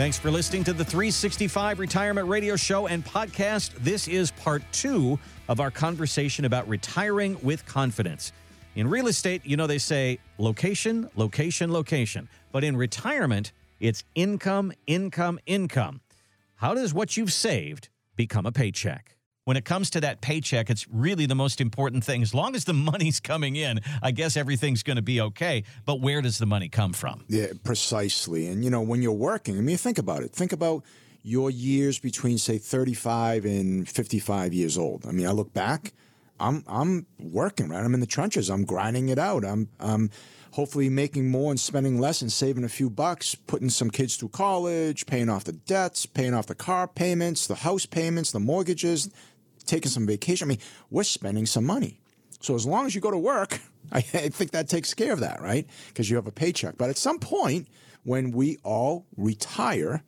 Thanks for listening to the 365 Retirement Radio Show and podcast. This is part two of our conversation about retiring with confidence. In real estate, you know, they say location, location, location. But in retirement, it's income, income, income. How does what you've saved become a paycheck? When it comes to that paycheck, it's really the most important thing. As long as the money's coming in, I guess everything's going to be okay. But where does the money come from? Yeah, precisely. And, you know, when you're working, I mean, think about it. Think about your years between, say, 35 and 55 years old. I mean, I look back, I'm, I'm working, right? I'm in the trenches. I'm grinding it out. I'm, I'm hopefully making more and spending less and saving a few bucks, putting some kids through college, paying off the debts, paying off the car payments, the house payments, the mortgages, taking some vacation. I mean, we're spending some money. So as long as you go to work, I, I think that takes care of that, right? Because you have a paycheck. But at some point, when we all retire,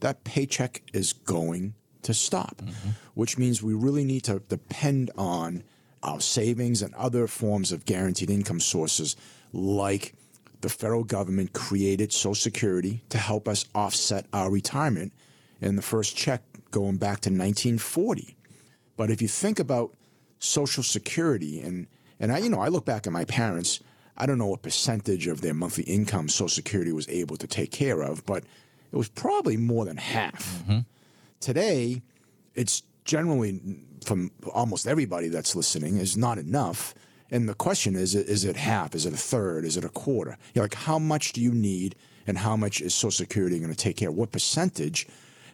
that paycheck is going to stop, mm-hmm. which means we really need to depend on our savings and other forms of guaranteed income sources like the federal government created Social Security to help us offset our retirement in the first check going back to 1940. But if you think about Social Security and and I you know I look back at my parents, I don't know what percentage of their monthly income Social Security was able to take care of, but it was probably more than half. Mm-hmm. Today, it's generally from almost everybody that's listening is not enough. And the question is, is it half? Is it a third? Is it a quarter? You're like, how much do you need and how much is Social Security going to take care of? What percentage?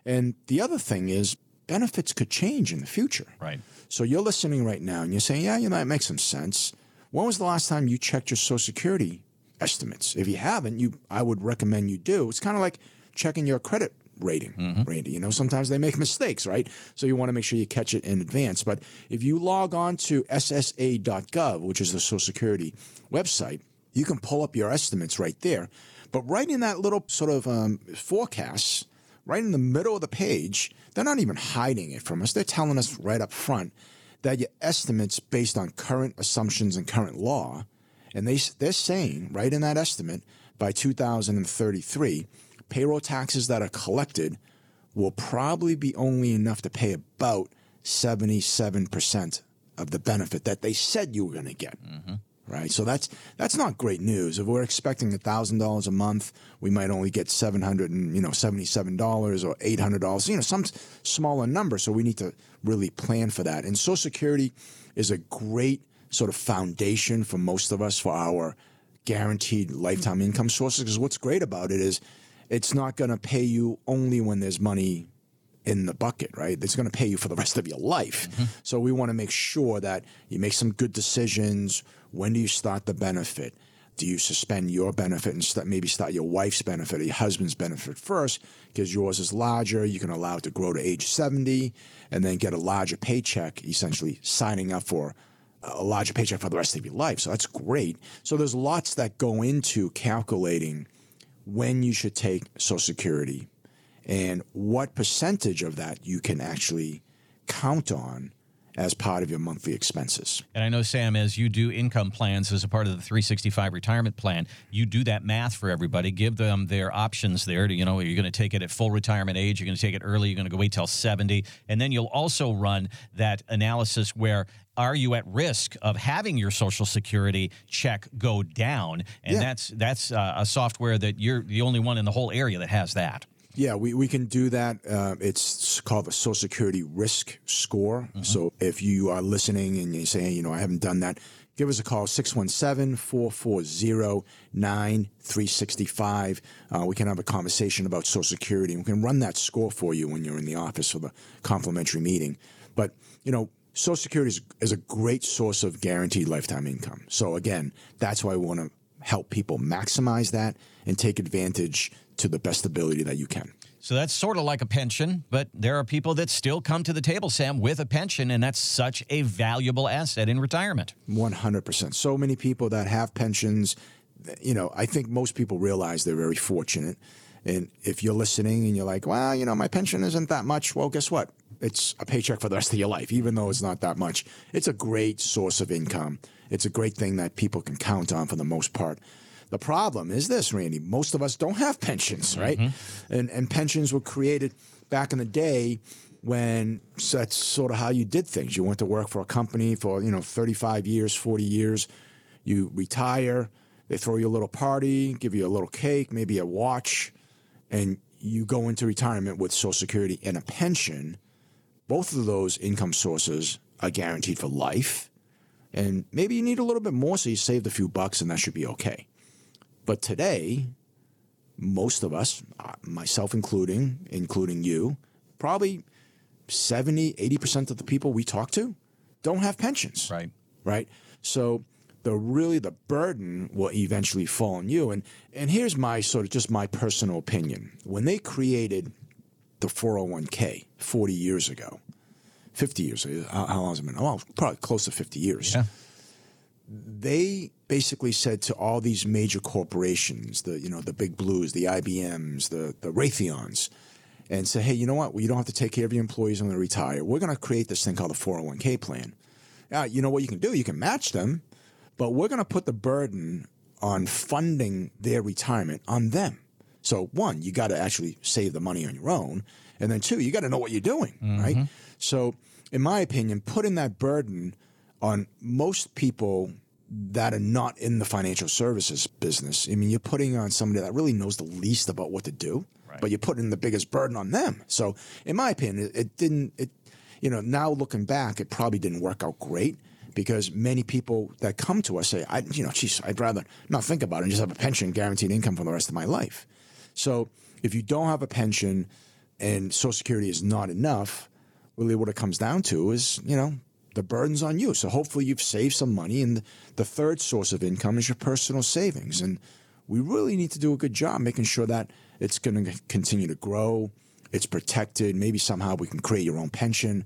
And the other thing is, benefits could change in the future. Right. So you're listening right now and you're saying, yeah, you know, that makes some sense. When was the last time you checked your Social Security estimates? If you haven't, you I would recommend you do. It's kind of like checking your credit rating, mm-hmm. Randy. You know, sometimes they make mistakes, right? So you want to make sure you catch it in advance. But if you log on to SSA.gov, which is the Social Security website, you can pull up your estimates right there. But right in that little sort of um, forecast, right in the middle of the page, they're not even hiding it from us. They're telling us right up front that your estimates based on current assumptions and current law, and they, they're saying right in that estimate by 2033, payroll taxes that are collected will probably be only enough to pay about 77% of the benefit that they said you were going to get. Mm-hmm right? So that's that's not great news. If we're expecting thousand dollars a month, we might only get seven hundred and you know seventy seven dollars or eight hundred dollars. You know, some smaller number. So we need to really plan for that. And Social Security is a great sort of foundation for most of us for our guaranteed lifetime income sources. Because what's great about it is it's not going to pay you only when there's money in the bucket, right? That's going to pay you for the rest of your life. Mm-hmm. So we want to make sure that you make some good decisions. When do you start the benefit? Do you suspend your benefit and st- maybe start your wife's benefit or your husband's benefit first because yours is larger? You can allow it to grow to age 70 and then get a larger paycheck, essentially signing up for a larger paycheck for the rest of your life. So that's great. So there's lots that go into calculating when you should take Social Security and what percentage of that you can actually count on as part of your monthly expenses. And I know, Sam, as you do income plans as a part of the 365 retirement plan, you do that math for everybody. Give them their options there. To, you know, you're going to take it at full retirement age, you're going to take it early, you're going to go wait till 70. And then you'll also run that analysis where are you at risk of having your social security check go down and yeah. that's that's uh, a software that you're the only one in the whole area that has that yeah, we, we can do that. Uh, it's called the Social Security Risk Score. Mm-hmm. So if you are listening and you're saying, you know, I haven't done that, give us a call 617 440 9365. Uh, we can have a conversation about Social Security. We can run that score for you when you're in the office for the complimentary meeting. But, you know, Social Security is, is a great source of guaranteed lifetime income. So, again, that's why we want to help people maximize that and take advantage to the best ability that you can. So that's sort of like a pension, but there are people that still come to the table, Sam, with a pension, and that's such a valuable asset in retirement. 100%. So many people that have pensions, you know, I think most people realize they're very fortunate. And if you're listening and you're like, well, you know, my pension isn't that much, well, guess what? It's a paycheck for the rest of your life, even though it's not that much. It's a great source of income. It's a great thing that people can count on for the most part. The problem is this, Randy. Most of us don't have pensions, mm-hmm. right? And and pensions were created back in the day when so that's sort of how you did things. You went to work for a company for you know 35 years, 40 years. You retire. They throw you a little party, give you a little cake, maybe a watch, and you go into retirement with Social Security and a pension. Both of those income sources are guaranteed for life. And maybe you need a little bit more, so you saved a few bucks, and that should be okay. But today, most of us, uh, myself including, including you, probably 70, 80% of the people we talk to don't have pensions. Right. Right. So the really the burden will eventually fall on you. And and here's my sort of just my personal opinion. When they created the 401k 40 years ago, 50 years, uh, how, how long has it been? Oh, probably close to 50 years. Yeah. They basically said to all these major corporations, the you know the big blues, the IBMs, the the Raytheons, and say, hey, you know what? Well, you don't have to take care of your employees when they retire. We're going to create this thing called the 401k plan. Yeah, you know what you can do? You can match them, but we're going to put the burden on funding their retirement on them. So one, you got to actually save the money on your own, and then two, you got to know what you're doing, right? Mm-hmm. So, in my opinion, putting that burden on most people that are not in the financial services business. I mean, you're putting on somebody that really knows the least about what to do, but you're putting the biggest burden on them. So, in my opinion, it, it didn't. It, you know, now looking back, it probably didn't work out great because many people that come to us say, I, you know, geez, I'd rather not think about it and just have a pension, guaranteed income for the rest of my life. So, if you don't have a pension and Social Security is not enough, really what it comes down to is, you know, the burden's on you. So hopefully you've saved some money. And the third source of income is your personal savings. And we really need to do a good job making sure that it's going to continue to grow, it's protected. Maybe somehow we can create your own pension,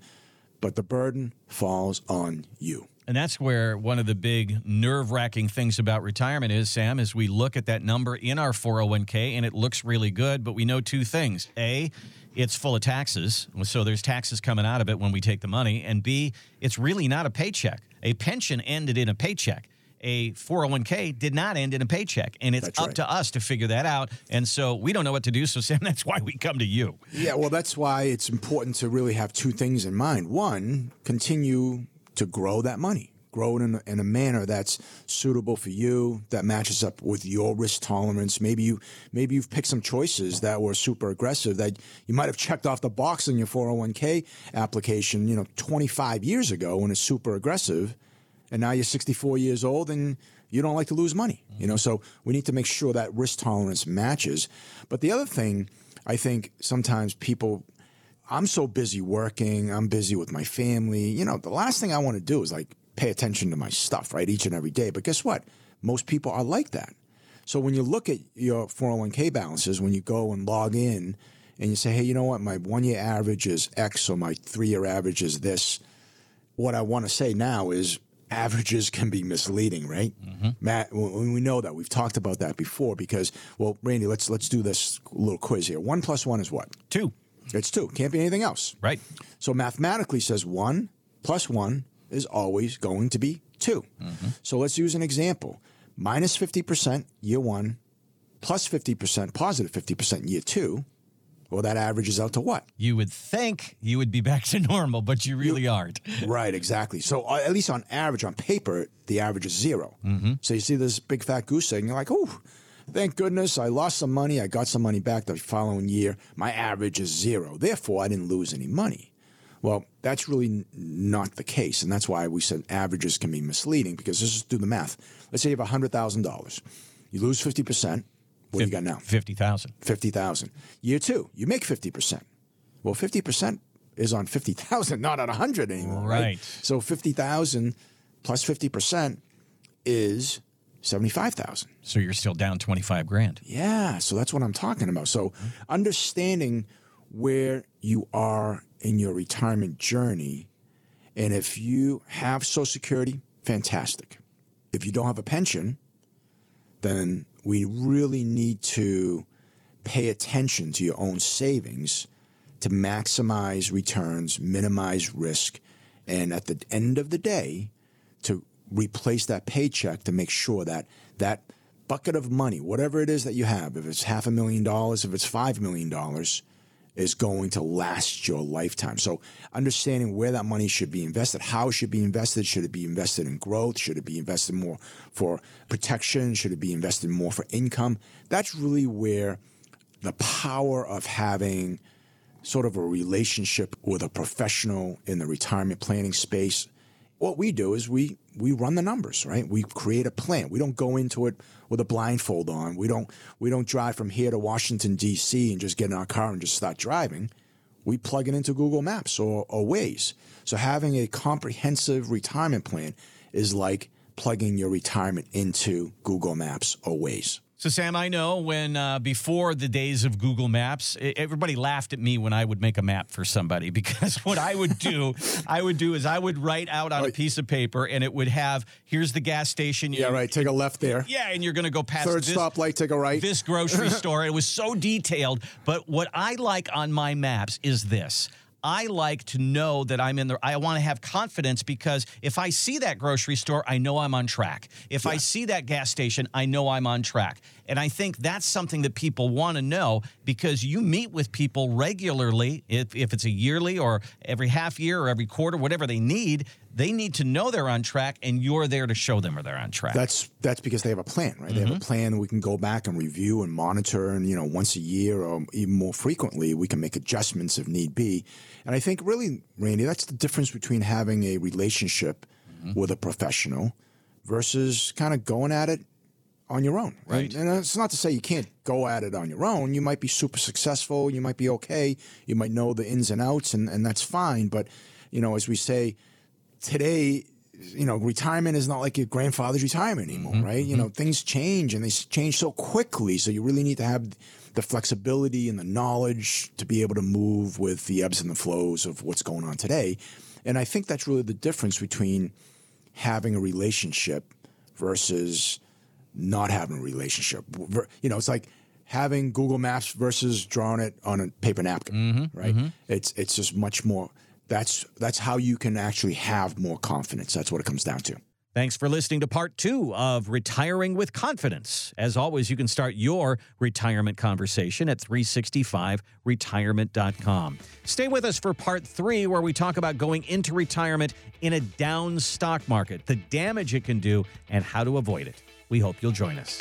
but the burden falls on you. And that's where one of the big nerve wracking things about retirement is, Sam, is we look at that number in our 401k and it looks really good, but we know two things. A, it's full of taxes. So there's taxes coming out of it when we take the money. And B, it's really not a paycheck. A pension ended in a paycheck. A 401k did not end in a paycheck. And it's That's up right. to us to figure that out. And so we don't know what to do. So, Sam, that's why we come to you. Yeah, well, that's why it's important to really have two things in mind. One, continue to grow that money, grow it in a, in a manner that's suitable for you, that matches up with your risk tolerance. Maybe you maybe you've picked some choices that were super aggressive that you might have checked off the box in your 401k application, you know, 25 years ago when it's super aggressive, and now you're 64 years old and you don't like to lose money, you know. So we need to make sure that risk tolerance matches. But the other thing, I think sometimes people I'm so busy working, I'm busy with my family. You know, the last thing I want to do is like pay attention to my stuff, right? Each and every day. But guess what? Most people are like that. So when you look at your 401k balances, when you go and log in and you say, hey, you know what? My one year average is X or my three year average is this. What I want to say now is averages can be misleading, right? Mm-hmm. Matt, we we know that. We've talked about that before because, well, Randy, let's let's do this little quiz here. One plus one is what? Two, It's two. Can't be anything else. right? So mathematically says one plus one is always going to be 2 So let's use an example. Minus 50% year one, plus 50%, positive 50% year two. Well, that averages out to what? You would think you would be back to normal, but you really aren't. right, exactly. So uh, at least on average, on paper, the average is 0 So you see this big fat goose egg, and you're like, oh, thank goodness I lost some money. I got some money back the following year. My average is zero. Therefore, I didn't lose any money. Well, that's really n- not the case. And that's why we said averages can be misleading because let's just do the math. Let's say you have $100,000. You lose 50%. What do you got now? 50,000. 50,000. Year two, you make 50%. Well, 50% is on 50,000, not on 100 anymore, right? Right. So 50,000 plus 50% is 75,000. So you're still down 25 grand. Yeah, so that's what I'm talking about. So mm-hmm. understanding where you are in your retirement journey, and if you have Social Security, fantastic. If you don't have a pension, then we really need to pay attention to your own savings to maximize returns, minimize risk, and at the end of the day, to replace that paycheck to make sure that that bucket of money, whatever it is that you have, if it's half a million dollars, if it's five million dollars, is going to last your lifetime. So understanding where that money should be invested, how it should be invested, should it be invested in growth, should it be invested more for protection, should it be invested more for income? That's really where the power of having sort of a relationship with a professional in the retirement planning space. What we do is we we run the numbers, right? We create a plan. We don't go into it with a blindfold on. We don't we don't drive from here to Washington D.C. and just get in our car and just start driving. We plug it into Google Maps or, or Waze. So having a comprehensive retirement plan is like plugging your retirement into Google Maps or Waze. So, Sam, I know when uh, before the days of Google Maps, everybody laughed at me when I would make a map for somebody because what I would do, I would do is I would write out on a piece of paper and it would have here's the gas station. Yeah, right. Take a left there. Yeah, and you're going to go past third this, stoplight. Take a right. This grocery store. It was so detailed. But what I like on my maps is this. I like to know that I'm in the, I want to have confidence because if I see that grocery store, I know I'm on track. If yeah. I see that gas station, I know I'm on track. And I think that's something that people want to know because you meet with people regularly, if, if it's a yearly or every half year or every quarter, whatever they need, they need to know they're on track and you're there to show them they're on track. That's that's because they have a plan, right? Mm-hmm. They have a mm-hmm. plan we can go back and review and monitor and you know once a year or even more frequently we can make adjustments if need be. And I think really Randy, that's the difference between having a relationship mm-hmm. with a professional versus kind of going at it on your own. Right. And, and, it's not to say you can't go at it on your own. You might be super successful. You might be okay. You might know the ins and outs, and, and that's fine. But, you know, as we say, today, you know, retirement is not like your grandfather's retirement anymore, mm-hmm. right? You mm-hmm. know, things change and they change so quickly. So you really need to have the flexibility and the knowledge to be able to move with the ebbs and the flows of what's going on today. And I think that's really the difference between having a relationship versus not having a relationship. You know, it's like having Google Maps versus drawing it on a paper napkin, mm-hmm, right? Mm-hmm. It's it's just much more. That's that's how you can actually have more confidence. That's what it comes down to. Thanks for listening to part two of Retiring with Confidence. As always, you can start your retirement conversation at 365retirement.com. Stay with us for part three, where we talk about going into retirement in a down stock market, the damage it can do, and how to avoid it. We hope you'll join us.